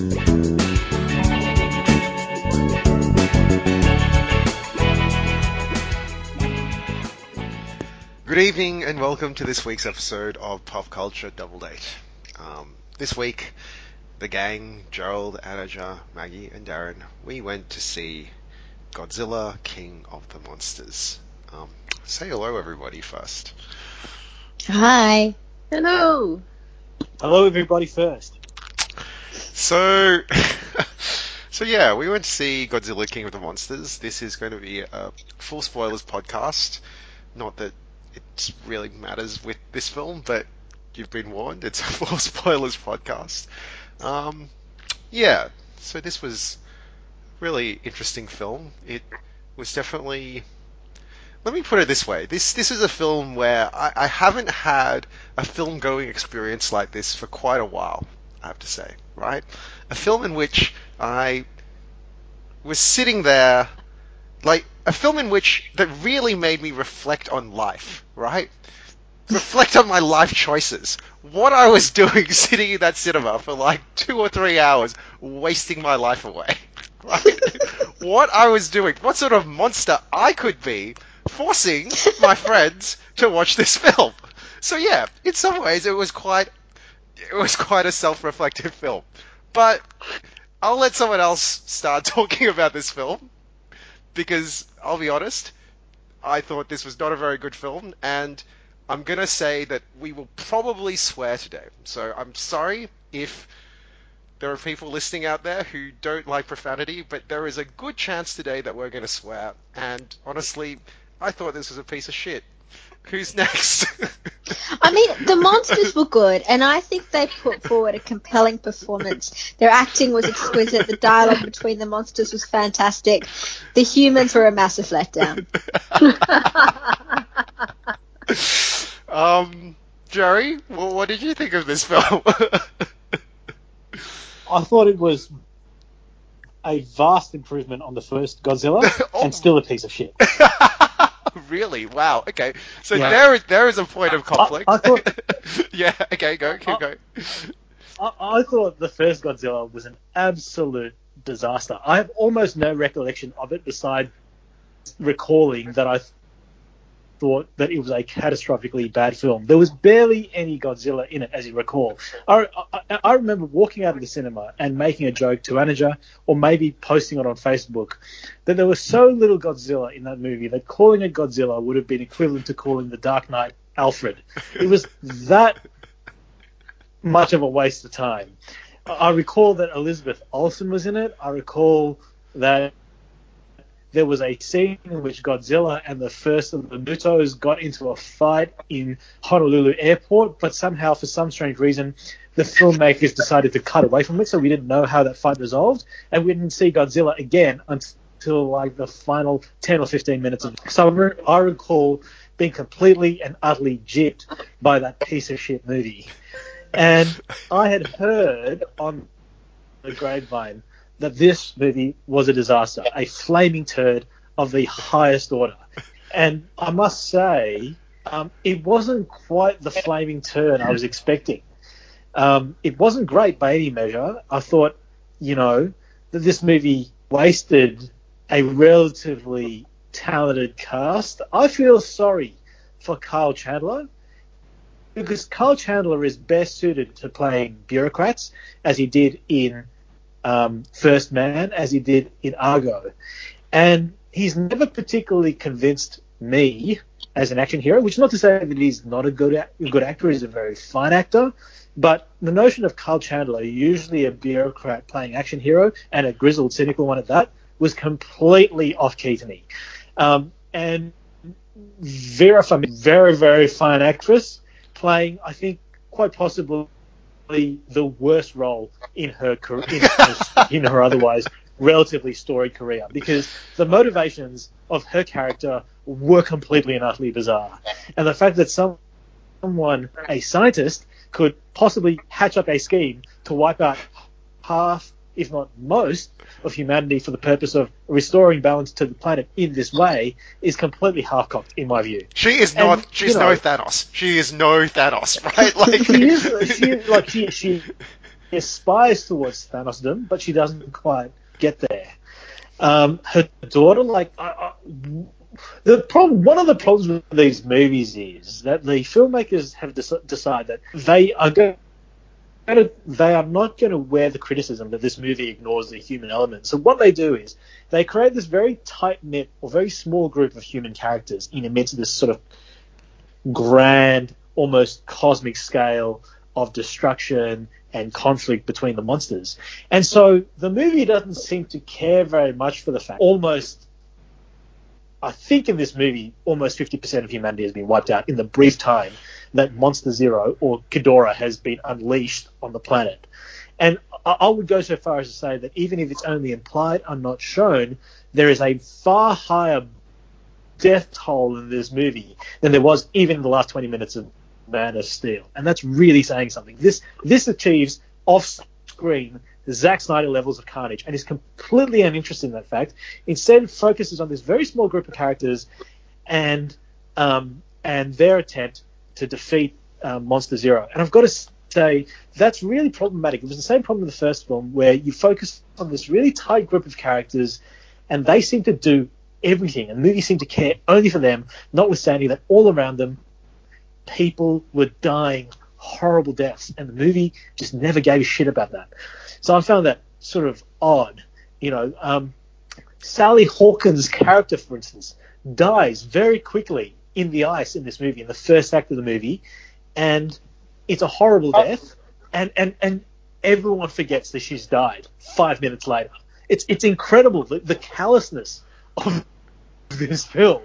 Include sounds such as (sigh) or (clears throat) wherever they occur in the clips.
Good evening and welcome to this week's episode of Pop Culture Double Date. Um, this week, the gang, Gerald, Anaja, Maggie, and Darren, we went to see Godzilla King of the Monsters. Um, say hello, everybody, first. Hi. Hello. Hello, everybody. First, So, (laughs) so yeah, we went to see Godzilla King of the Monsters. This is going to be a full spoilers podcast. Not that it really matters with this film, but you've been warned. It's a (laughs) full spoilers podcast. Um, yeah, so this was really interesting film. It was definitely. Let me put it this way: this this is a film where I, I haven't had a film going experience like this for quite a while. I have to say, right? A film in which I was sitting there, like a film in which that really made me reflect on life, right? reflect on my life choices. What I was (laughs) doing sitting in that cinema for like two or three hours, wasting my life away. (laughs) Right? what I was doing, what sort of monster I could be, forcing my friends to watch this (laughs) film. So yeah, in some ways it was quite it was quite a self-reflective film. But I'll let someone else start (laughs) talking about this film because I'll be honest, I thought this was not a very good film and I'm going to say that we will probably swear today. So I'm sorry if there are people listening out there who don't like profanity, but there is a good chance today that we're going to swear. And honestly, I thought this was a piece of shit. Who's next? I mean, the monsters were good, and I think they put forward a compelling performance. Their acting was exquisite. The dialogue between the monsters was fantastic. The humans were a massive letdown. (laughs) um, Jerry, well, what did you think of this film? (laughs) I thought it was a vast improvement on the first Godzilla, (laughs) Oh. and still a piece of shit. (laughs) really? Wow. Okay. So Yeah. there is there is a point of conflict. I thought- (laughs) yeah. Okay. Go. Keep I- going. I, I thought the first Godzilla was an absolute disaster. I have almost no recollection of it beside recalling that I thought that it was a catastrophically bad film. There was barely any Godzilla in it, as you recall. I, I, I remember walking out of the cinema and making a joke to Anaja, or maybe posting it on Facebook, that there was so little Godzilla in that movie that calling it Godzilla would have been equivalent to calling The Dark Knight Alfred. It was that much of a waste of time. I I recall that Elizabeth Olsen was in it. I recall that there was a scene in which Godzilla and the first of the Mutos got into a fight in Honolulu airport, but somehow, for some strange reason, the filmmakers decided to cut away from it, so we didn't know how that fight resolved, and we didn't see Godzilla again until like the final 10 or 15 minutes of it. So I re- I recall being completely and utterly gypped by that piece of shit movie. And I had heard on the grapevine that this movie was a disaster, a flaming turd of the highest order. And I must say, um, it wasn't quite the flaming turd I was expecting. Um, it wasn't great by any measure. I thought, you know, that this movie wasted a relatively talented cast. I feel sorry for Kyle Chandler because Kyle Chandler is best suited to playing bureaucrats, as he did in um, First Man, as he did in Argo. And he's never particularly convinced me as an action hero, which is not to say that he's not a good, a good actor, he's a very fine actor. But the notion of Kyle Chandler, usually a bureaucrat playing action hero, and a grizzled, cynical one at that, was completely off key to me. Um, and Vera Farmiga, very, very fine actress, playing, I think, quite possibly the worst role in her career, in her, in her otherwise relatively storied career, because the motivations of her character were completely and utterly bizarre, and the fact that some, someone, a scientist, could possibly hatch up a scheme to wipe out half, if not most, of humanity for the purpose of restoring balance to the planet in this way is completely half-cocked, in my view. She is And, not. she's you know- no Thanos. She is no Thanos, (laughs) right? Like she is, she is like she, (laughs) she aspires towards Thanosdom, but she doesn't quite get there. Um, her daughter, like, I, I, the problem, one of the problems with these movies is that the filmmakers have dec- decided that they are going to, they are not going to wear the criticism that this movie ignores the human element. So what they do is they create this very tight knit or very small group of human characters in amidst this sort of grand, almost cosmic scale of destruction and conflict between the monsters. And so the movie doesn't seem to care very much for the fact almost I think in this movie almost 50% of humanity has been wiped out in the brief time that Monster Zero or Ghidorah has been unleashed on the planet. And I I would go so far as to say that even if it's only implied and not shown, there is a far higher death toll in this movie than there was even in the last 20 minutes of Man of Steel. And that's really saying something. This this achieves off screen Zack Snyder levels of carnage and is completely uninterested in that fact. Instead focuses on this very small group of characters and um, and their attempt to defeat um, Monster Zero. And I've got to say that's really problematic. It was the same problem in the first film where you focus on this really tight group of characters and they seem to do everything and the movie seemed to care only for them, notwithstanding that all around them people were dying horrible deaths, and the movie just never gave a shit about that. So I found that sort of odd. You know, um, Sally Hawkins' character, for instance, dies very quickly in the ice in this movie, in the first act of the movie, and it's a horrible death, and and and everyone forgets that she's died five minutes later. It's it's incredible the, the callousness of (laughs) this film.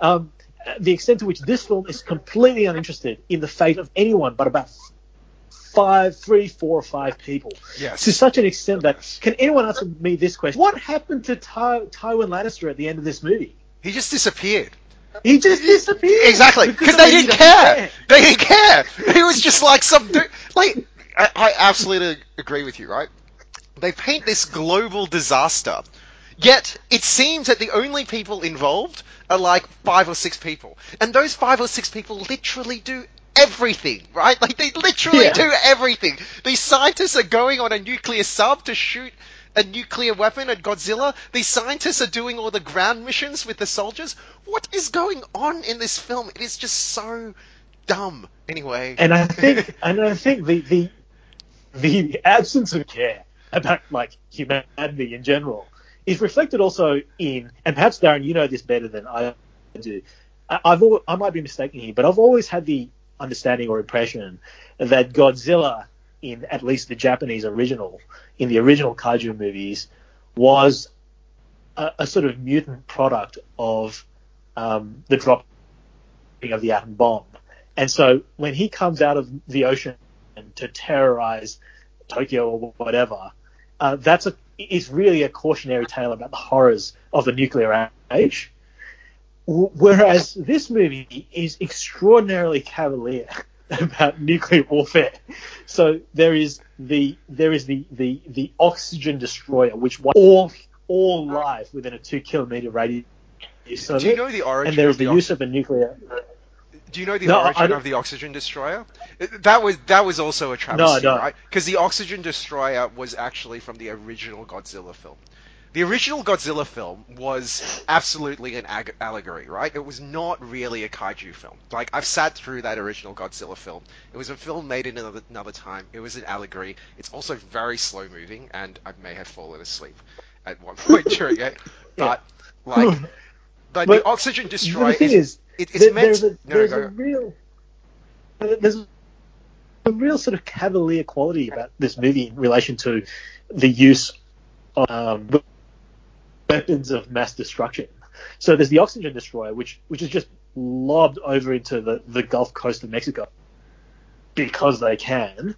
Um, the extent to which this film is completely uninterested in the fate of anyone but about five, three, four, or five people. Yes. To such an extent that can anyone answer me this question? What happened to Ty- Tywin Lannister at the end of this movie? He just disappeared. He just disappeared. Exactly, because they didn't doesn't care. They didn't care. He was just like some dude. Like, I, I absolutely agree with you, right? They paint this global disaster, yet it seems that the only people involved are like five or six people, and those five or six people literally do everything, right? Like they literally Yeah. do everything. These scientists are going on a nuclear sub to shoot a nuclear weapon at Godzilla. These scientists are doing all the ground missions with the soldiers. What is going on in this film? It is just so dumb. Anyway, And I think, (laughs) and I think the, the the absence of care about like humanity in general is reflected also in, and perhaps Darren, you know this better than I do. I- I've I might be mistaken here, but I've always had the understanding or impression that Godzilla, in at least the Japanese original, in the original kaiju movies, was a, a sort of mutant product of um, the dropping of the atom bomb. And so when he comes out of the ocean to terrorize Tokyo or whatever, uh, that's a is really a cautionary tale about the horrors of the nuclear age. Whereas this movie is extraordinarily cavalier (laughs) about nuclear warfare. So there is the there is the the, the oxygen destroyer which all all life within a two kilometer radius. of do you know the origin? and there is the the use of a nuclear. Do you know the No, origin of the oxygen destroyer? That was that was also a travesty, no. right? Because the oxygen destroyer was actually from the original Godzilla film. The original Godzilla film was absolutely an ag- allegory, right? It was not really a kaiju film. Like I've sat through that original Godzilla film. It was a film made in another, another time. It was an allegory. It's also very slow moving, and I may have fallen asleep at one (laughs) point during it. But like, but, But the oxygen destroyer the thing is, is, it, it's there- meant. there's a, no, a real there's a real sort of cavalier quality about this movie in relation to the use of um, weapons of mass destruction. So there's the oxygen destroyer, which which is just lobbed over into the, the Gulf Coast of Mexico because they can,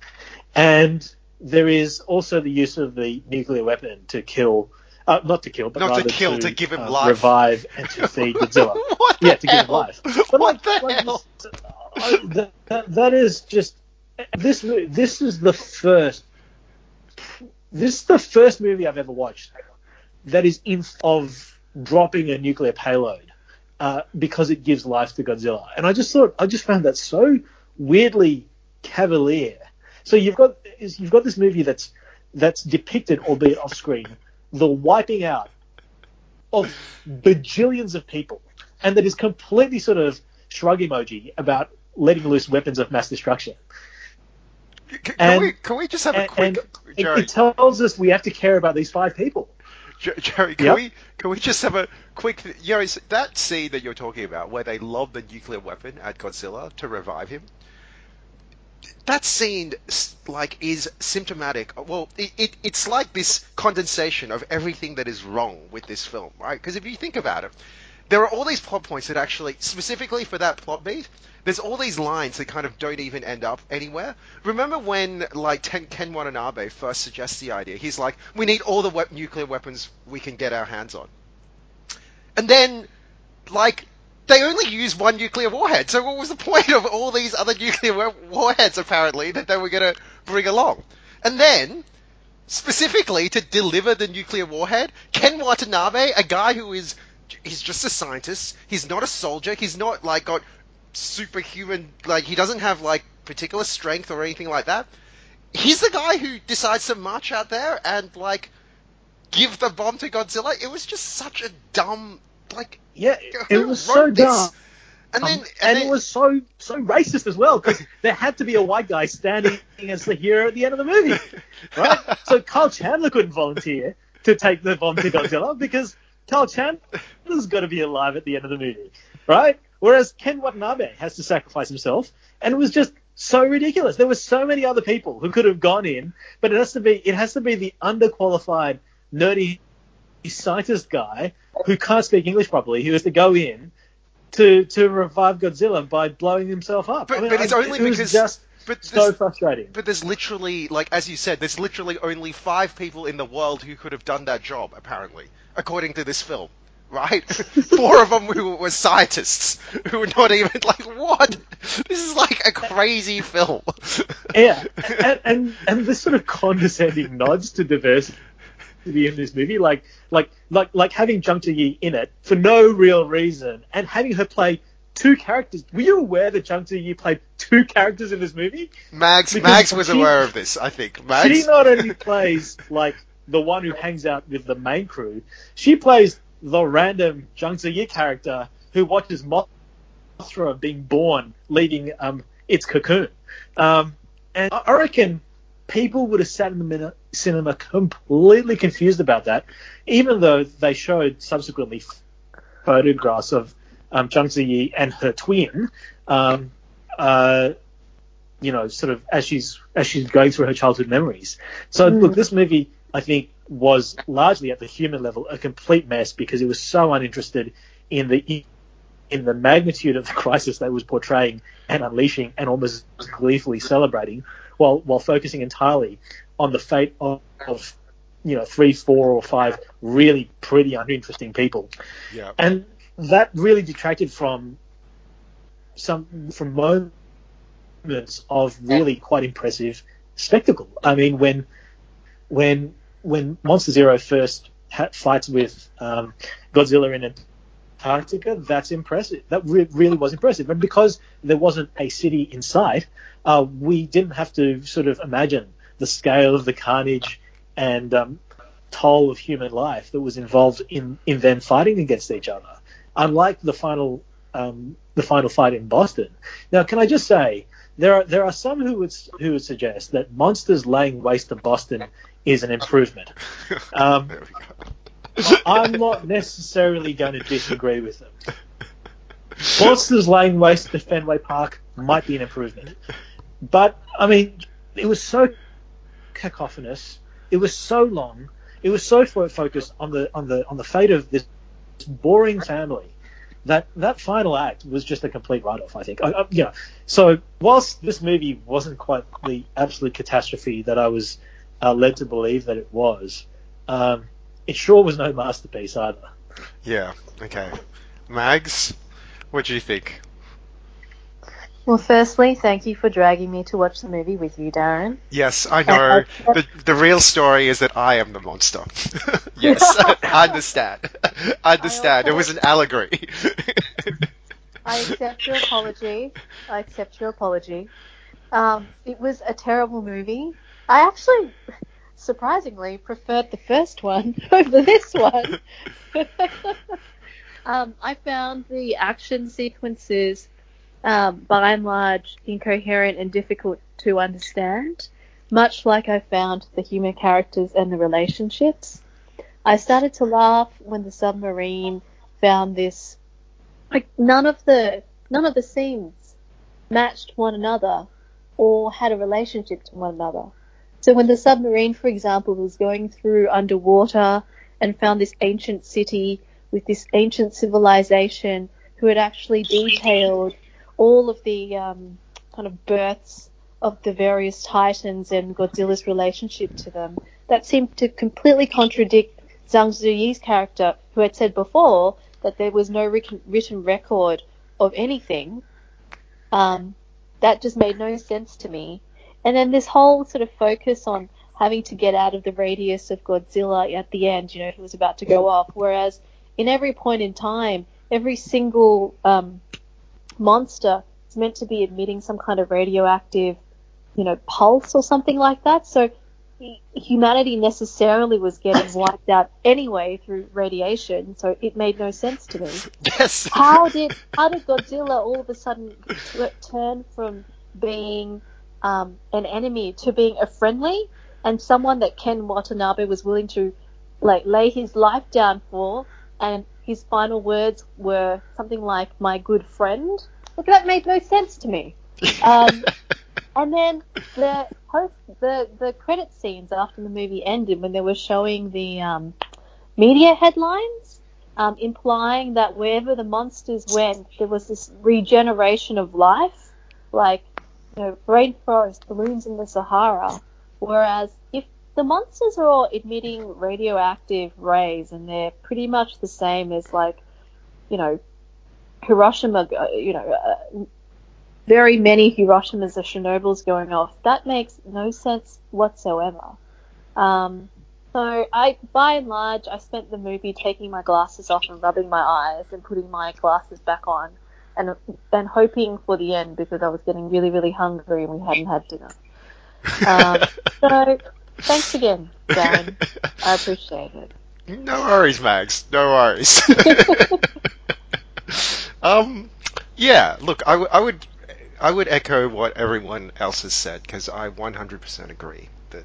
and there is also the use of the nuclear weapon to kill. Uh, not to kill, but Not to kill, to give him uh, life. revive and to (laughs) feed Godzilla. what Yeah, to give him life. But What like- the like hell? this- (laughs) that, that, that is just this. This is the first. This is the first movie I've ever watched that is in of dropping a nuclear payload uh, because it gives life to Godzilla, and I just thought I just found that so weirdly cavalier. So you've got you've got this movie that's that's depicted, albeit off screen, the wiping out of bajillions of people, and that is completely sort of shrug emoji about letting loose weapons of mass destruction. Can, And- we, can we just have a quick, and it, it tells us we have to care about these five people. Jer- Jerry, can Yep. we can we just have a quick Jerry, s- that scene that you're talking about where they lob the nuclear weapon at Godzilla to revive him? That scene like is symptomatic. Well, it, it it's like this condensation of everything that is wrong with this film, right? Because if you think about it, there are all these plot points that actually, specifically for that plot beat, there's all these lines that kind of don't even end up anywhere. Remember when, like, Ten, Ken Watanabe first suggests the idea? He's like, we need all the wep- nuclear weapons we can get our hands on. And then, like, they only use one nuclear warhead. So what was the point of all these other nuclear wa- warheads, apparently, that they were going to bring along? And then, specifically to deliver the nuclear warhead, Ken Watanabe, a guy who is he's just a scientist, he's not a soldier, he's not like got superhuman like he doesn't have like particular strength or anything like that. He's the guy who decides to march out there and like give the bomb to Godzilla. It was just such a dumb like Yeah, it was so this? dumb. And then Um, and, and then, it was so so racist as well because (laughs) there had to be a white guy standing as the hero at the end of the movie, right? (laughs) so Kyle Chandler couldn't volunteer to take the bomb to Godzilla because Kyle Chandler's got to be alive at the end of the movie, right? Whereas Ken Watanabe has to sacrifice himself, and it was just so ridiculous. There were so many other people who could have gone in, but it has to be it has to be the underqualified, nerdy scientist guy who can't speak English properly who has to go in to to revive Godzilla by blowing himself up. But- I mean, but it's I- only it because- just but so frustrating. But there's literally, like as you said, there's literally only five people in the world who could have done that job, apparently, according to this film. Right? (laughs) Four of them who were scientists who were not even like, what? This is like a crazy film. Yeah, (laughs) and, and and this sort of condescending nods to diversity in this movie, like like like like having Jung Ji in it for no real reason, and having her play two characters. Were you aware that Jung Ji played two characters in this movie? Mags, Because Mags was she- aware of this, I think. She not only plays like the one who hangs out with the main crew, she plays the random Jung Yi character who watches Mothra being born, leaving um, its cocoon. Um, and I reckon people would have sat in the min- cinema completely confused about that, even though they showed subsequently photographs of um, Jung Yi and her twin. Um, uh, you know, sort of as she's as she's going through her childhood memories. So Mm. look, this movie I think was largely at the human level a complete mess because it was so uninterested in the in the magnitude of the crisis that it was portraying and unleashing and almost gleefully celebrating, while while focusing entirely on the fate of, of you know three, four, or five really pretty uninteresting people yeah. and that really detracted from some from moments of really quite impressive spectacle. I mean, when when when Monster Zero first ha- fights with um, Godzilla in Antarctica, that's impressive. That re- really was impressive, and because there wasn't a city in sight, uh, we didn't have to sort of imagine the scale of the carnage and um, toll of human life that was involved in in them fighting against each other. Unlike the final um, the final fight in Boston. Now, can I just say there are there are some who would who would suggest that monsters laying waste to Boston is an improvement. (laughs) Um, there we go. I'm not necessarily going to disagree with them. Monsters laying waste to Fenway Park might be an improvement, but I mean, it was so cacophonous. It was so long. It was so focused on the on the on the fate of this boring family that that final act was just a complete write-off. I think. I, I, you know, so whilst this movie wasn't quite the absolute catastrophe that I was uh, led to believe that it was, um, it sure was no masterpiece either. Yeah, okay. Mags, what do you think? Well, firstly, thank you for dragging me to watch the movie with you, Darren. Yes, I know. the, the real story is that I am the monster. (laughs) yes, (laughs) (laughs) I understand. I understand. It was an allegory. I accept your apology. I accept your apology. Um, it was a terrible movie. I actually, surprisingly, preferred the first one (laughs) over this one. (laughs) um, I found the action sequences, um, by and large, incoherent and difficult to understand, much like I found the human characters and the relationships. I started to laugh when the submarine found this. Like none of the none of the scenes matched one another or had a relationship to one another. So when the submarine, for example, was going through underwater and found this ancient city with this ancient civilization who had actually detailed all of the um, kind of births of the various titans and Godzilla's relationship to them, that seemed to completely contradict Zhang Ziyi's character, who had said before that there was no written, record of anything. Um, that just made no sense to me. And then this whole sort of focus on having to get out of the radius of Godzilla at the end, you know, he was about to go off. Whereas in every point in time, every single um, monster is meant to be emitting some kind of radioactive, you know, pulse or something like that. So humanity necessarily was getting (laughs) wiped out anyway through radiation, so it made no sense to me. Yes. How did how did Godzilla all of a sudden t- turn from being um, an enemy to being a friendly and someone that Ken Watanabe was willing to like lay his life down for, and his final words were something like "my good friend"? Look, that made no sense to me. Um, (laughs) and then the post the the credit scenes after the movie ended when they were showing the um, media headlines, um, implying that wherever the monsters went, there was this regeneration of life, like you know rainforest, balloons in the Sahara. Whereas if the monsters are all emitting radioactive rays and they're pretty much the same as like you know Hiroshima, uh, you know. Uh, very many Hiroshimas or Chernobyls going off. That makes no sense whatsoever. Um, so I, by and large, I spent the movie taking my glasses off and rubbing my eyes and putting my glasses back on, and and hoping for the end because I was getting really really hungry and we hadn't had dinner. Um, (laughs) so thanks again, Dan. I appreciate it. No worries, Mags. No worries. (laughs) um, yeah. Look, I, w- I would I would echo what everyone else has said because I 100% agree that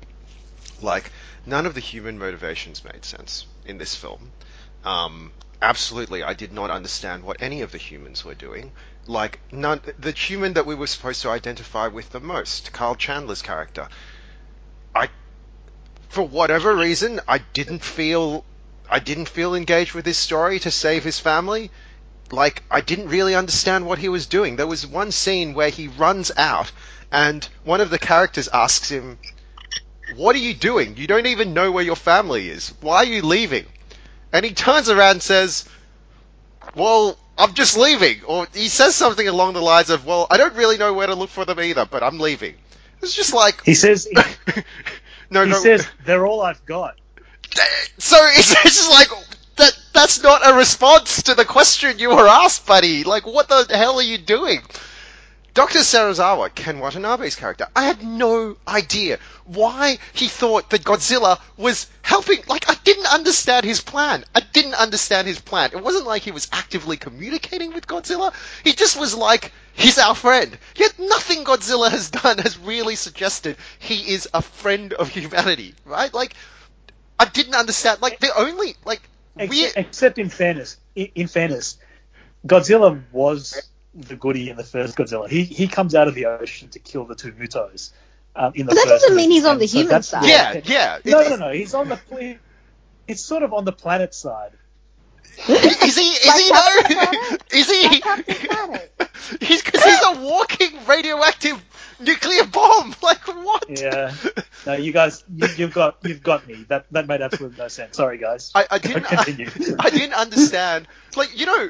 like none of the human motivations made sense in this film. Um, absolutely, I did not understand what any of the humans were doing. Like none, the human that we were supposed to identify with the most, Kyle Chandler's character. I, for whatever reason, I didn't feel, I didn't feel engaged with his story to save his family like I didn't really understand what he was doing. There was one scene where he runs out and one of the characters asks him, "What are you doing? You don't even know where your family is. Why are you leaving?" And he turns around and says, "Well, I'm just leaving." Or he says something along the lines of, "Well, I don't really know where to look for them either, but I'm leaving." It's just like He says (laughs) no, he no. says they're all I've got. (laughs) So it's, it's just like that. That's not a response to the question you were asked, buddy. Like, what the hell are you doing? Dr. Serizawa, Ken Watanabe's character, I had no idea why he thought that Godzilla was helping. Like, I didn't understand his plan. I didn't understand his plan. It wasn't like he was actively communicating with Godzilla. He just was like, he's our friend. Yet nothing Godzilla has done has really suggested he is a friend of humanity, right? Like, I didn't understand. Like, the only, like, Ex- we. Except in fairness, in, in fairness, Godzilla was the goody in the first Godzilla. He he comes out of the ocean to kill the two Mutos. Um, in the But that first doesn't mean he's on the so human that's side. Yeah, yeah. No, no, no. He's on the. pl- It's sort of on the planet side. Is he? Is Like he Captain though? Is he? Like (laughs) (laughs) he's because he's a walking radioactive nuclear bomb. (laughs) Like what? Yeah. No, you guys, you, you've got you've got me. That that made absolutely no sense. Sorry, guys. I, I didn't. Continue. I, didn't understand. Like you know,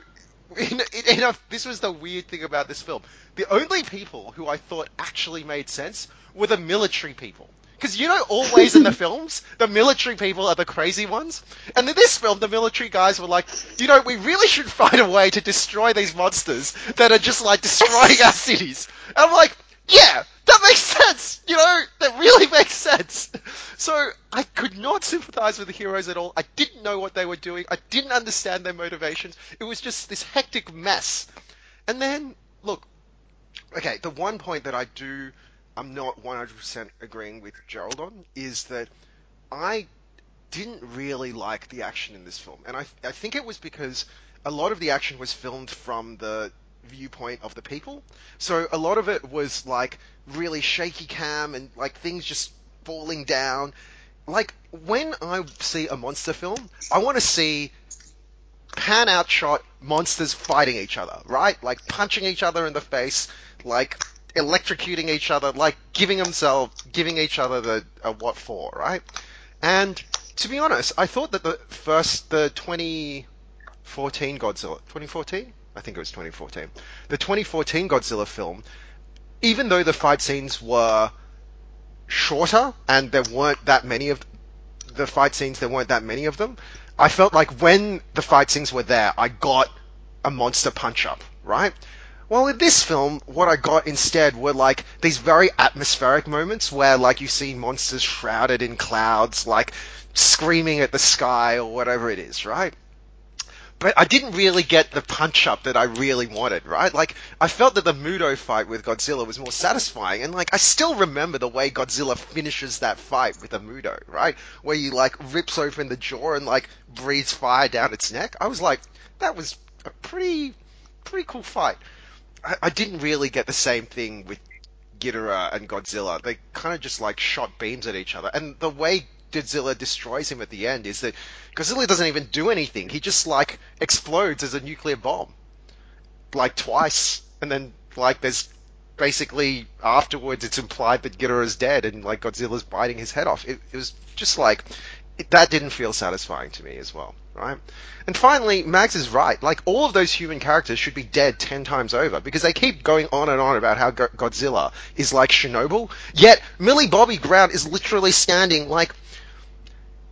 in, in, in a, this was the weird thing about this film. The only people who I thought actually made sense were the military people. Because you know, always in the (laughs) films, the military people are the crazy ones. And in this film, the military guys were like, you know, we really should find a way to destroy these monsters that are just like destroying our cities. And I'm like, yeah, that makes sense. You know, that really makes sense. So I could not sympathize with the heroes at all. I didn't know what they were doing. I didn't understand their motivations. It was just this hectic mess. And then, look, okay, the one point that I do, I'm not 100% agreeing with Gerald on is that I didn't really like the action in this film. And I, I think it was because a lot of the action was filmed from the viewpoint of the people. So a lot of it was like really shaky cam and like things just falling down. Like when I see a monster film, I want to see pan out shot monsters fighting each other, right? Like punching each other in the face, like electrocuting each other, like giving themselves, giving each other the what for, right? And to be honest, I thought that the first, the 2014 Godzilla, 2014? I think it was 2014. The 2014 Godzilla film, even though the fight scenes were shorter and there weren't that many of the fight scenes, there weren't that many of them, I felt like when the fight scenes were there, I got a monster punch up, right? Well, in this film, what I got instead were like these very atmospheric moments where like you see monsters shrouded in clouds, like screaming at the sky or whatever it is, right? But I didn't really get the punch up that I really wanted, right? Like, I felt that the Muto fight with Godzilla was more satisfying, and like, I still remember the way Godzilla finishes that fight with a Muto, right? Where he like rips open the jaw and like breathes fire down its neck. I was like, that was a pretty, pretty cool fight. I, I didn't really get the same thing with Ghidorah and Godzilla. They kind of just like shot beams at each other, and the way Godzilla destroys him at the end is that Godzilla doesn't even do anything. He just like explodes as a nuclear bomb, like twice, and then like there's basically afterwards it's implied that Ghidorah's dead and like Godzilla's biting his head off. It, it was just like it, that didn't feel satisfying to me as well, right? And finally, Mags is right. Like all of those human characters should be dead ten times over because they keep going on and on about how Go- Godzilla is like Chernobyl. Yet Millie Bobby Brown is literally standing like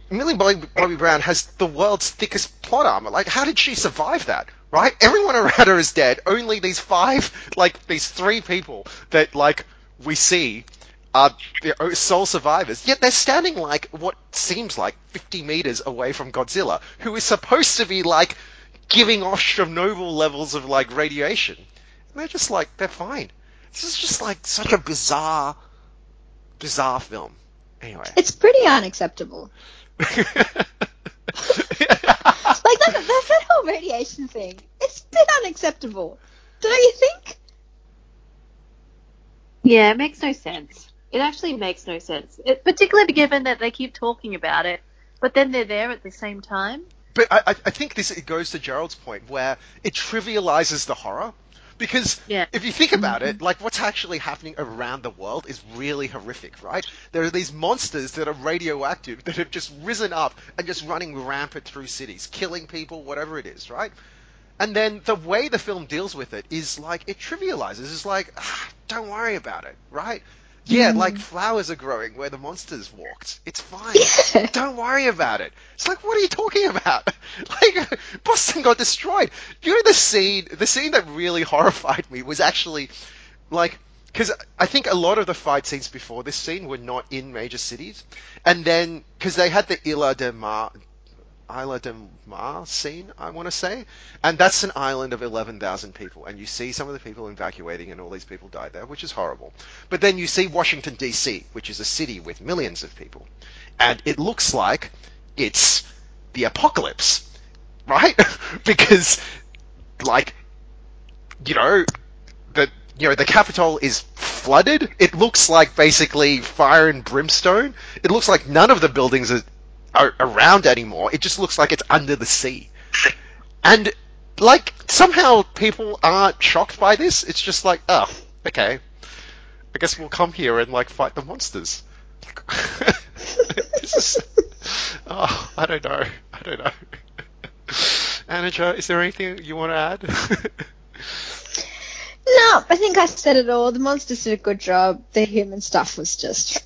Millie Bobby, Bobby Brown has the world's thickest plot armor. Like, how did she survive that? Right? Everyone around her is dead. Only these five, like these three people that like we see are the sole survivors. Yet they're standing like what seems like 50 meters away from Godzilla, who is supposed to be like giving off Chernobyl levels of like radiation. And they're just like they're fine. This is just like such a bizarre, bizarre film. Anyway. It's pretty unacceptable. (laughs) like that, that, that whole radiation thing. It's a bit unacceptable. Don't you think? Yeah, it makes no sense. It actually makes no sense, it, particularly given that they keep talking about it, but then they're there at the same time. But I, I think this it goes to Gerald's point where it trivializes the horror. Because Yeah. if you think about it, like what's actually happening around the world is really horrific, right? There are these monsters that are radioactive that have just risen up and just running rampant through cities, killing people, whatever it is, right? And then the way the film deals with it is like it trivializes. It's like, ah, don't worry about it, right? Yeah, mm. like flowers are growing where the monsters walked. It's fine. Yeah. (laughs) Don't worry about it. It's like, what are you talking about? (laughs) Like, Boston got destroyed. You know the scene, the scene that really horrified me was actually, like, because I think a lot of the fight scenes before this scene were not in major cities, and then because they had the Isla de Mar, Isla de Mar scene, I want to say, and that's an island of eleven thousand people, and you see some of the people evacuating, and all these people died there, which is horrible. But then you see Washington D.C., which is a city with millions of people, and it looks like it's the apocalypse, right? (laughs) because, like, you know, the you know the Capitol is flooded. It looks like basically fire and brimstone. It looks like none of the buildings are, are around anymore. It just looks like it's under the sea. And like somehow people aren't shocked by this. It's just like, oh, okay. I guess we'll come here and like fight the monsters. (laughs) Oh, I don't know. I don't know. Anaja, is there anything you want to add? (laughs) No, I think I said it all. The monsters did a good job. The human stuff was just,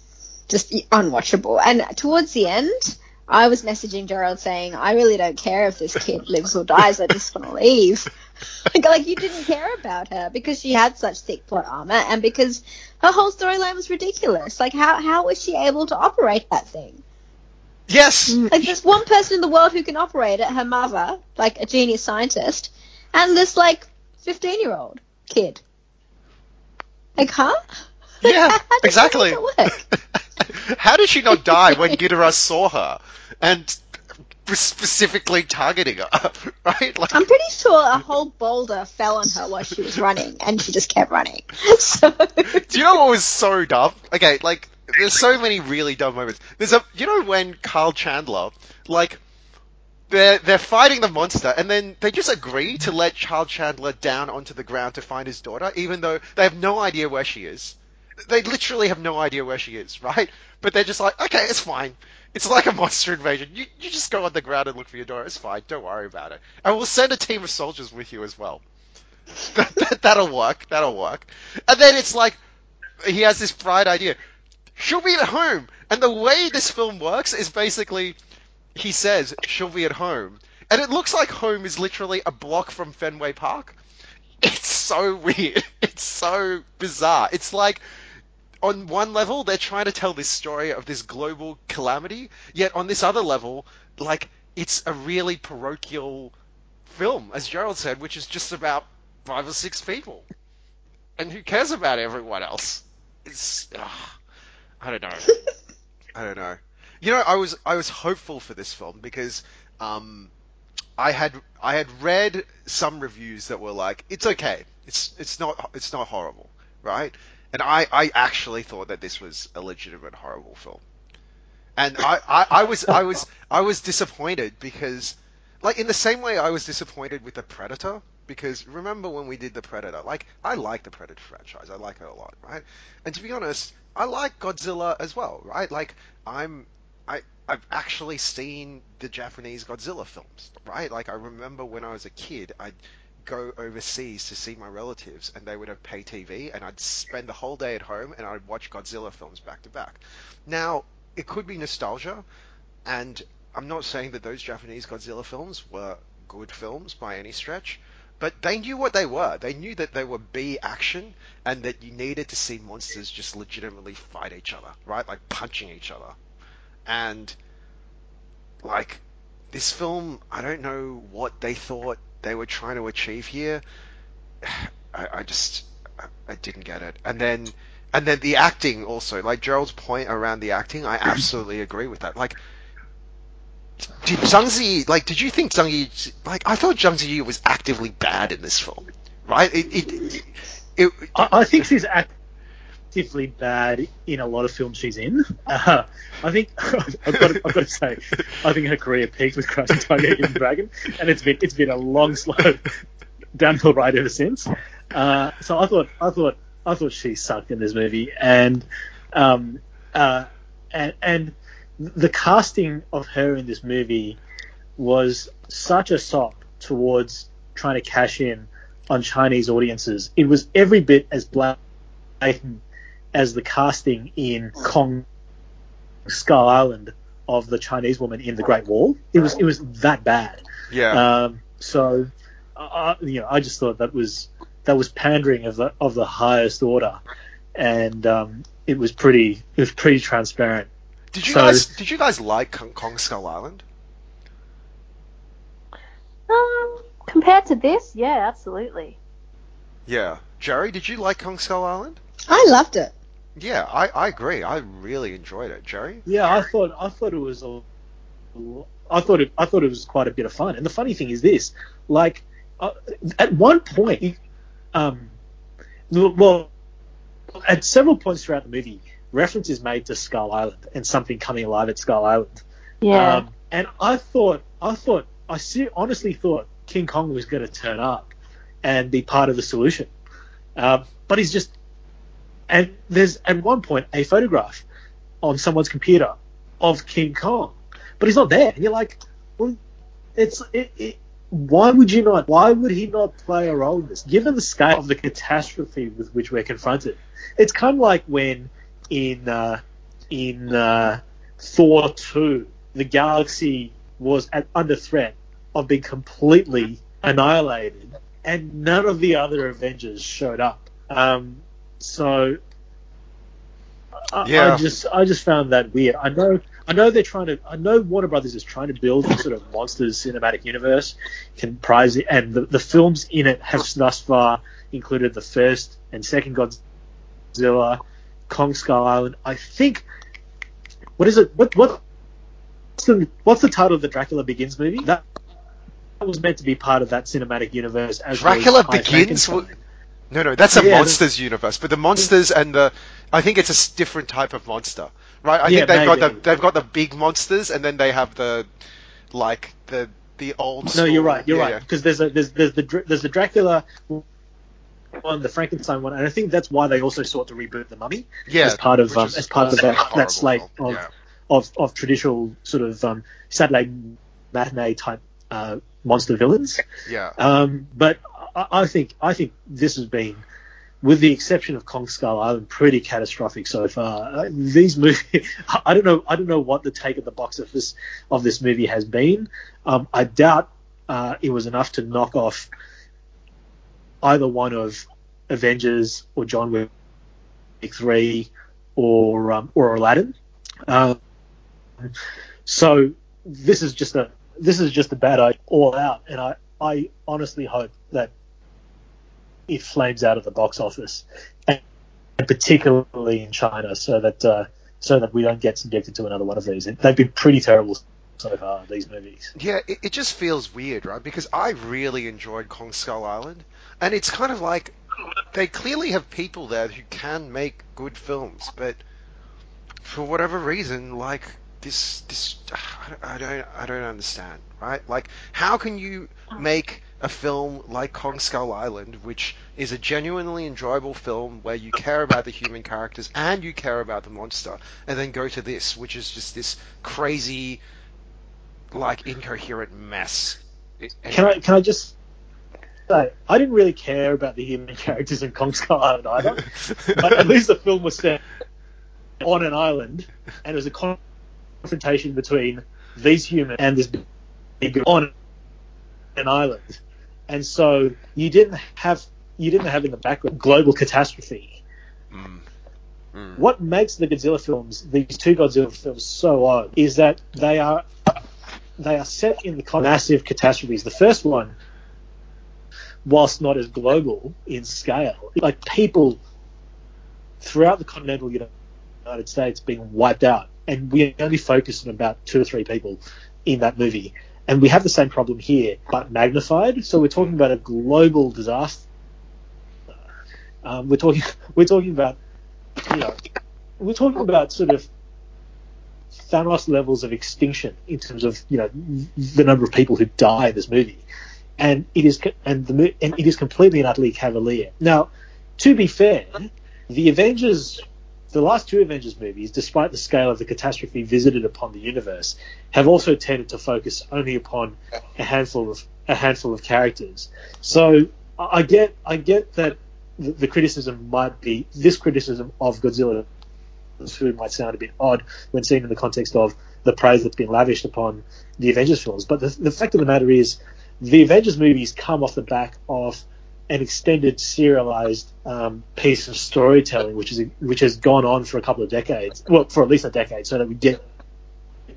just unwatchable. And towards the end, I was messaging Gerald saying, "I really don't care if this kid lives or dies. I just want to leave." (laughs) like, like you didn't care about her because she had such thick plot armor and because her whole storyline was ridiculous. Like how how was she able to operate that thing? Yes. Like there's one person in the world who can operate it, her mother, like a genius scientist, and this like fifteen year old kid. Like, huh? Yeah, How exactly. (laughs) (laughs) How did she not die when Ghidorah saw her and specifically targeting her? (laughs) Right? Like, I'm pretty sure a whole boulder fell on her while she was running, and she just kept running. (laughs) So, do you know what was so dumb? Okay, like there's so many really dumb moments. There's a, you know, when Kyle Chandler, like, they're they're fighting the monster, and then they just agree to let Kyle Chandler down onto the ground to find his daughter, even though they have no idea where she is. They literally have no idea where she is, right? But they're just like, okay, it's fine. It's like a monster invasion. You you just go on the ground and look for your daughter. It's fine. Don't worry about it. And we'll send a team of soldiers with you as well. (laughs) that, that'll work. That'll work. And then it's like he has this bright idea. She'll be at home. And the way this film works is basically he says she'll be at home. And it looks like home is literally a block from Fenway Park. (laughs) It's so weird. (laughs) It's so bizarre. It's like on one level they're trying to tell this story of this global calamity, yet on this other level, like it's a really parochial film, as Gerald said, which is just about five or six people. And who cares about everyone else? It's ugh, I don't know. (laughs) I don't know. You know, I was I was hopeful for this film because um, I had I had read some reviews that were like, it's okay, it's it's not it's not horrible, right? And I, I actually thought that this was a legitimate horrible film, and I, I, I was I was I was disappointed because, like in the same way I was disappointed with the Predator because remember when we did the Predator, like I like the Predator franchise, I like it a lot, right? And to be honest, I like Godzilla as well, right? Like I'm I I've actually seen the Japanese Godzilla films, right? Like I remember when I was a kid, I'd go overseas to see my relatives and they would have pay TV and I'd spend the whole day at home and I'd watch Godzilla films back to back. Now, it could be nostalgia and I'm not saying that those Japanese Godzilla films were good films by any stretch, but they knew what they were. They knew that they were B action and that you needed to see monsters just legitimately fight each other, right? Like punching each other. And like this film, I don't know what they thought they were trying to achieve here. (sighs) I, I just I, didn't get it. And then and then the acting also, like Gerald's point around the acting, I (clears throat) absolutely agree with that. Like did Zhang Ziyi, like, did you think Zhang Ziyi, like, I thought Zhang Ziyi was actively bad in this film, right? It, it, it, I, I think she's actively bad in a lot of films she's in. (laughs) Uh, I think (laughs) I've got, to, I've got to say, I think her career peaked with Crouching Tiger, Hidden Dragon, and it's been it's been a long, slow (laughs) downhill ride ever since. Uh, so I thought I thought I thought she sucked in this movie, and um, uh, and and the casting of her in this movie was such a sop towards trying to cash in on Chinese audiences. It was every bit as blatant as the casting in Kong Skull Island of the Chinese woman in the Great Wall. It was it was that bad. yeah. Um, so, I, you know, I just thought that was that was pandering of the of the highest order, and um, it was pretty it was pretty transparent. did you so- guys, did you guys like Kong, Kong Skull Island? Um, compared to this, yeah, absolutely. Yeah. Jerry, did you like Kong Skull Island? I loved it. Yeah, I, I agree. I really enjoyed it. Jerry? Yeah, I thought I thought it was a, I thought it I thought it was quite a bit of fun. And the funny thing is this, like, uh, at one point, um, well, at several points throughout the movie, reference is made to Skull Island and something coming alive at Skull Island. Yeah. Um, and I thought, I thought, I se- honestly thought King Kong was going to turn up and be part of the solution. Um, but he's just, and there's at one point a photograph on someone's computer of King Kong, but he's not there. And you're like, well, it's, it, it, why would you not, why would he not play a role in this? Given the scale of the catastrophe with which we're confronted, it's kind of like when in, uh, in, uh, Thor 2, the galaxy was at, under threat of being completely annihilated, and none of the other Avengers showed up. Um, so I, Yeah. I just I just found that weird. I know I know they're trying to I know Warner Brothers is trying to build a sort of monsters cinematic universe, comprise and the, the films in it have thus far included the first and second Godzilla, Kong Skull Island. I think what is it? What what what's the what's the title of the Dracula Begins movie? That that was meant to be part of that cinematic universe. As Dracula Begins? No, no, that's a Yeah, monsters universe. But the monsters and the, I think it's a different type of monster, right? I Yeah, think they've got the they've got the big monsters, and then they have the, like the the old. No, school- you're right. You're yeah, right because there's a there's there's the there's the Dracula one, the Frankenstein one, and I think that's why they also sought to reboot the Mummy Yeah, as part of um, as part of that, that slate of, Yeah. of of traditional sort of um, Saturday matinee type uh, monster villains. Yeah. Um, but I, think I think this has been, with the exception of Kong Skull Island, pretty catastrophic so far. Uh, these movies, (laughs) I don't know, I don't know what the take at the box office of this movie has been. Um, I doubt uh, it was enough to knock off either one of Avengers or John Wick three or um, or Aladdin. Um, so this is just a this is just a bad all out, and I I honestly hope that it flames out of the box office, and particularly in China, so that uh, so that we don't get subjected to another one of these. They've been pretty terrible so far. These movies. Yeah, it, it just feels weird, right? Because I really enjoyed Kong Skull Island, and it's kind of like they clearly have people there who can make good films, but for whatever reason, like this, this, I don't, I don't understand, right? Like, how can you make a film like Kong Skull Island, which is a genuinely enjoyable film where you care about the human characters and you care about the monster, and then go to this, which is just this crazy like incoherent mess. It- Can I can I just say I didn't really care about the human (laughs) characters in Kong Skull Island either, (laughs) but at least the film was set on an island, and it was a confrontation between these humans and this big on an island, and so you didn't have you didn't have in the background global catastrophe. Mm. Mm. What makes the Godzilla films, these two Godzilla films, so odd is that they are they are set in the massive catastrophes. The first one, whilst not as global in scale, like people throughout the continental United States being wiped out, and we only focus on about two or three people in that movie. And we have the same problem here, but magnified. So we're talking about a global disaster. Um, we're talking (laughs) we're talking about you know we're talking about sort of Thanos levels of extinction in terms of you know the number of people who die in this movie, and it is and the and it is completely and utterly cavalier. Now, to be fair, the Avengers, the last two Avengers movies, despite the scale of the catastrophe visited upon the universe, have also tended to focus only upon a handful of a handful of characters. So I get I get that the, criticism might be this criticism of Godzilla who might sound a bit odd when seen in the context of the praise that's been lavished upon the Avengers films. But the, the fact of the matter is, the Avengers movies come off the back of an extended serialized um, piece of storytelling, which is which has gone on for a couple of decades, well, for at least a decade, so that we get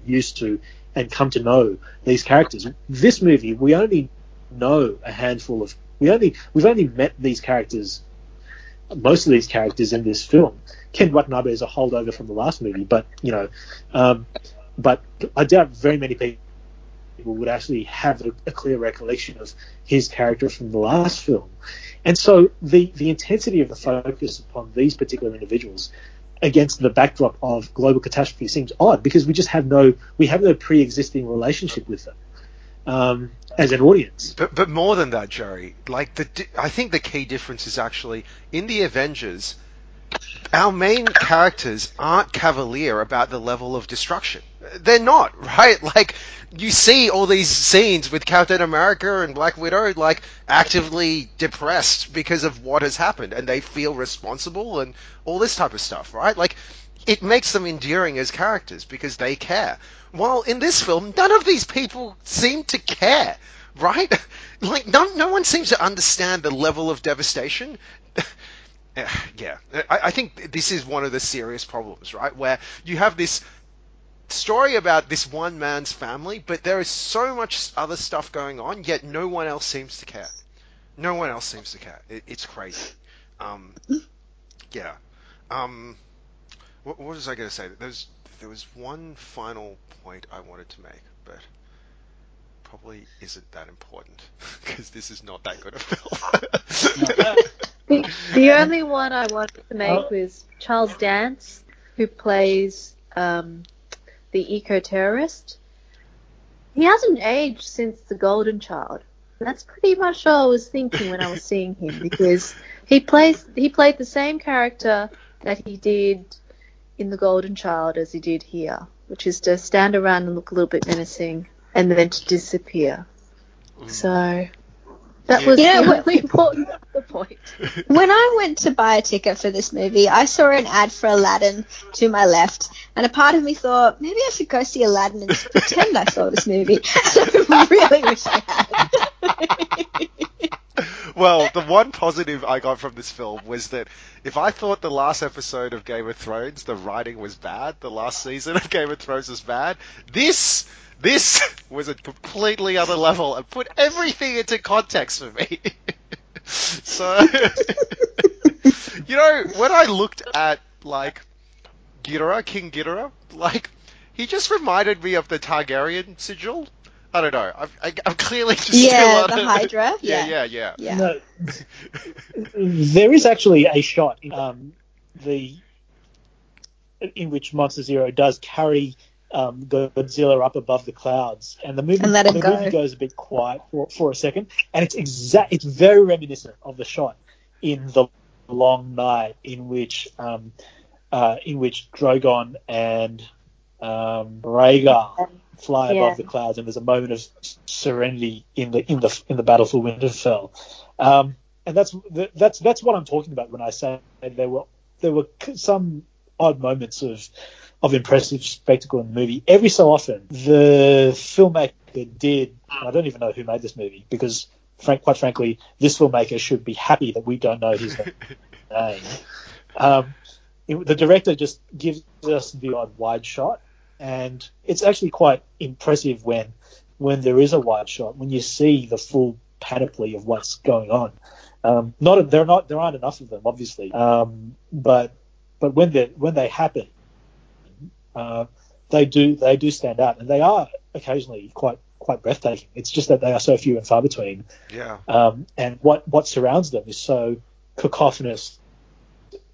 used to and come to know these characters. This movie, we only know a handful of we only we've only met these characters most of these characters in this film. Ken Watanabe is a holdover from the last movie, but you know, um, but I doubt very many people would actually have a, a clear recollection of his character from the last film. And so the the intensity of the focus upon these particular individuals against the backdrop of global catastrophe seems odd because we just have no we have no pre-existing relationship with them um, as an audience. But but more than that, Jerry. Like the I think the key difference is actually in the Avengers, our main characters aren't cavalier about the level of destruction. They're not, (laughs) right? Like you see all these scenes with Captain America and Black Widow like actively depressed because of what has happened and they feel responsible and all this type of stuff, right? Like it makes them endearing as characters because they care. While in this film, none of these people seem to care, right? (laughs) like no, no one seems to understand the level of devastation. (laughs) yeah, I, I think this is one of the serious problems, right? Where you have this story about this one man's family, but there is so much other stuff going on, yet no one else seems to care. No one else seems to care. It, it's crazy. Um, yeah. Um, what, what was I going to say? There's there was one final point I wanted to make, but probably isn't that important (laughs) because this is not that good of a film. The, the (laughs) only one I wanted to make Oh. was Charles Dance, who plays um, the eco-terrorist. He hasn't aged since The Golden Child. That's pretty much all I was thinking when I was seeing him because he plays he played the same character that he did in The Golden Child as he did here, which is to stand around and look a little bit menacing and then to disappear. Mm. So that Yeah. was (laughs) You know, the important the point. (laughs) When I went to buy a ticket for this movie, I saw an ad for Aladdin to my left, and a part of me thought maybe I should go see Aladdin and just pretend I saw this movie. (laughs) So I really wish I had. Well, the one positive I got from this film was that if I thought the last episode of Game of Thrones, the writing was bad, the last season of Game of Thrones was bad, this this (laughs) was a completely other level and put everything into context for me. (laughs) so, (laughs) you know, when I looked at like Ghidorah, King Ghidorah, like he just reminded me of the Targaryen sigil. I don't know. I'm, I, I'm clearly just Yeah, still the on- Hydra. (laughs) Yeah, Yeah. yeah, yeah. Yeah. No, there is actually a shot um, the in which Monster Zero does carry um, Godzilla up above the clouds, and the movie And let him the go. movie goes a bit quiet for, for a second, and it's exact. It's very reminiscent of the shot in the Long Night, in which um, uh, in which Drogon and um, Rhaegal fly Yeah. above the clouds, and there's a moment of serenity in the in the in the battle for Winterfell. Um, and that's that's that's what I'm talking about when I say there were there were some odd moments of of impressive spectacle in the movie. Every so often, the filmmaker did. I don't even know who made this movie because, frank, quite frankly, this filmmaker should be happy that we don't know his (laughs) name. Um, it- the director just gives us the odd wide shot, and it's actually quite impressive when when there is a wide shot when you see the full panoply of what's going on. Um, not there not there aren't enough of them, obviously, um, but but when they when they happen, uh, they do they do stand out, and they are occasionally quite quite breathtaking. It's just that they are so few and far between, Yeah. um, and what what surrounds them is so cacophonous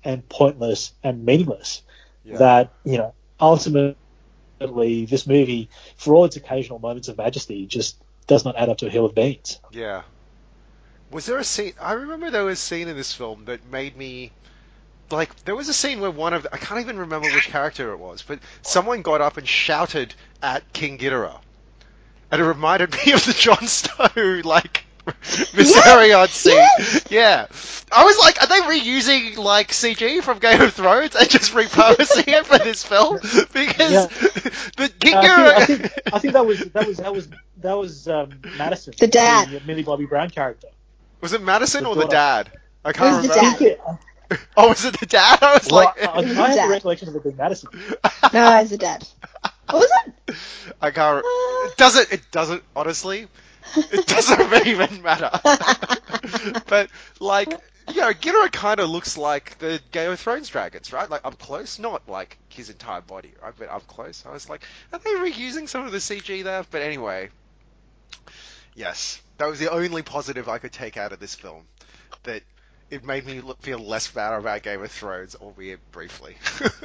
and pointless and meaningless Yeah. that you know ultimately this movie, for all its occasional moments of majesty, just does not add up to a hill of beans. Yeah. Was there a scene? I remember there was a scene in this film that made me. Like, there was a scene where one of. I can't even remember which character it was, but someone got up and shouted at King Ghidorah. And it reminded (laughs) me of the Jon Snow, like, Viserion scene. Yes! Yeah. I was like, are they reusing, like, CG from Game of Thrones and just repurposing it for this film? (laughs) Because Yeah. the King Uh, I, think, I, think, I think that was that was that was that was um, Madison, The dad. the Millie Bobby Brown character. was it Madison The or the dad? I can't It was the remember. dad. (laughs) Oh, was it the dad? I was well, like, I, I have Dad. a recollection of it being Madison. (laughs) No, as a dad. What was it? I can't. Uh, It doesn't. It doesn't. Honestly, it doesn't (laughs) even matter. (laughs) but like, you know, Ghidorah kind of looks like the Game of Thrones dragons, right? Like I'm close, not like his entire body, right? But up close. I was like, are they reusing some of the CG there? But anyway, yes, that was the only positive I could take out of this film. That it made me look, feel less bad about Game of Thrones, albeit briefly. (laughs)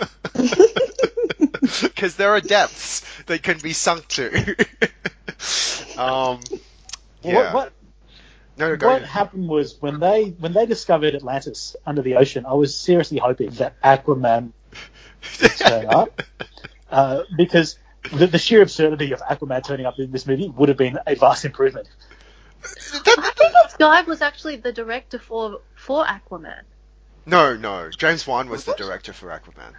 Because there are depths that can be sunk to. um, yeah. What, what, no, no, go what ahead. happened was when they when they discovered Atlantis under the ocean, I was seriously hoping that Aquaman would (laughs) turn up uh, because the, the sheer absurdity of Aquaman turning up in this movie would have been a vast improvement. I think this guy was actually the director for for Aquaman. No, no. James Wan was the director for Aquaman.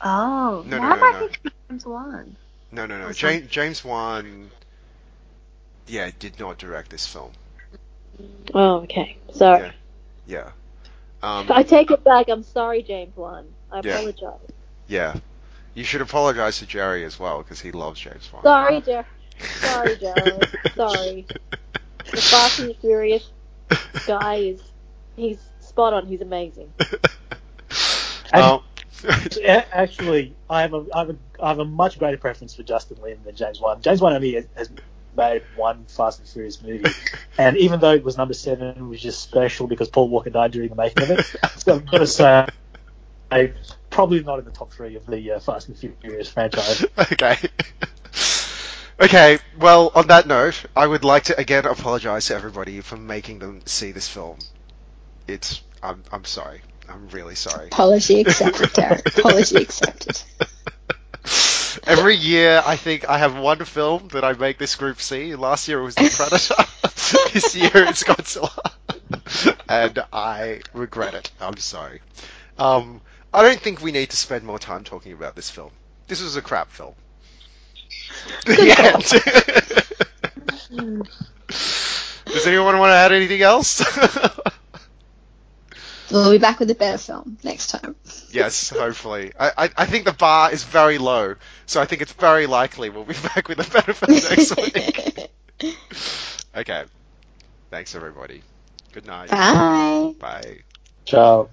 Oh, No, no, why no, am I no. thinking James Wan? No, no, no. James, James Wan. Yeah, I did not direct this film. Oh, okay. Sorry. Yeah. Um, I take it back. I'm sorry, James Wan. I Yeah. apologize. yeah. You should apologize to Jerry as well because he loves James Bond. Sorry, Jer. Sorry, Jerry. Sorry. The Fast and the Furious guy is he's spot on. He's amazing. And- Um, (laughs) Actually, I have a I have a I have a much greater preference for Justin Lin than James Wan. James Wan only has, has made one Fast and Furious movie, (laughs) and even though it was number seven, which is special because Paul Walker died during the making of it, so I've got to say, I probably not in the top three of the uh, Fast and Furious franchise. (laughs) okay. Okay, well, on that note, I would like to again apologize to everybody for making them see this film. It's, I'm, I'm sorry. I'm really sorry. Apology accepted, Derek. (laughs) Apology accepted. Every year, I think I have one film that I make this group see. Last year it was The Predator. (laughs) this year it's Godzilla. and I regret it. I'm sorry. Um, I don't think we need to spend more time talking about this film. This was a crap film. (laughs) (laughs) Does anyone want to add anything else? We'll be back with a better film next time. yes, hopefully. I, I, I think the bar is very low, so I think it's very likely we'll be (laughs) back with a better film next week. (laughs) Okay. Thanks, everybody. Good night. Bye. Bye. Ciao.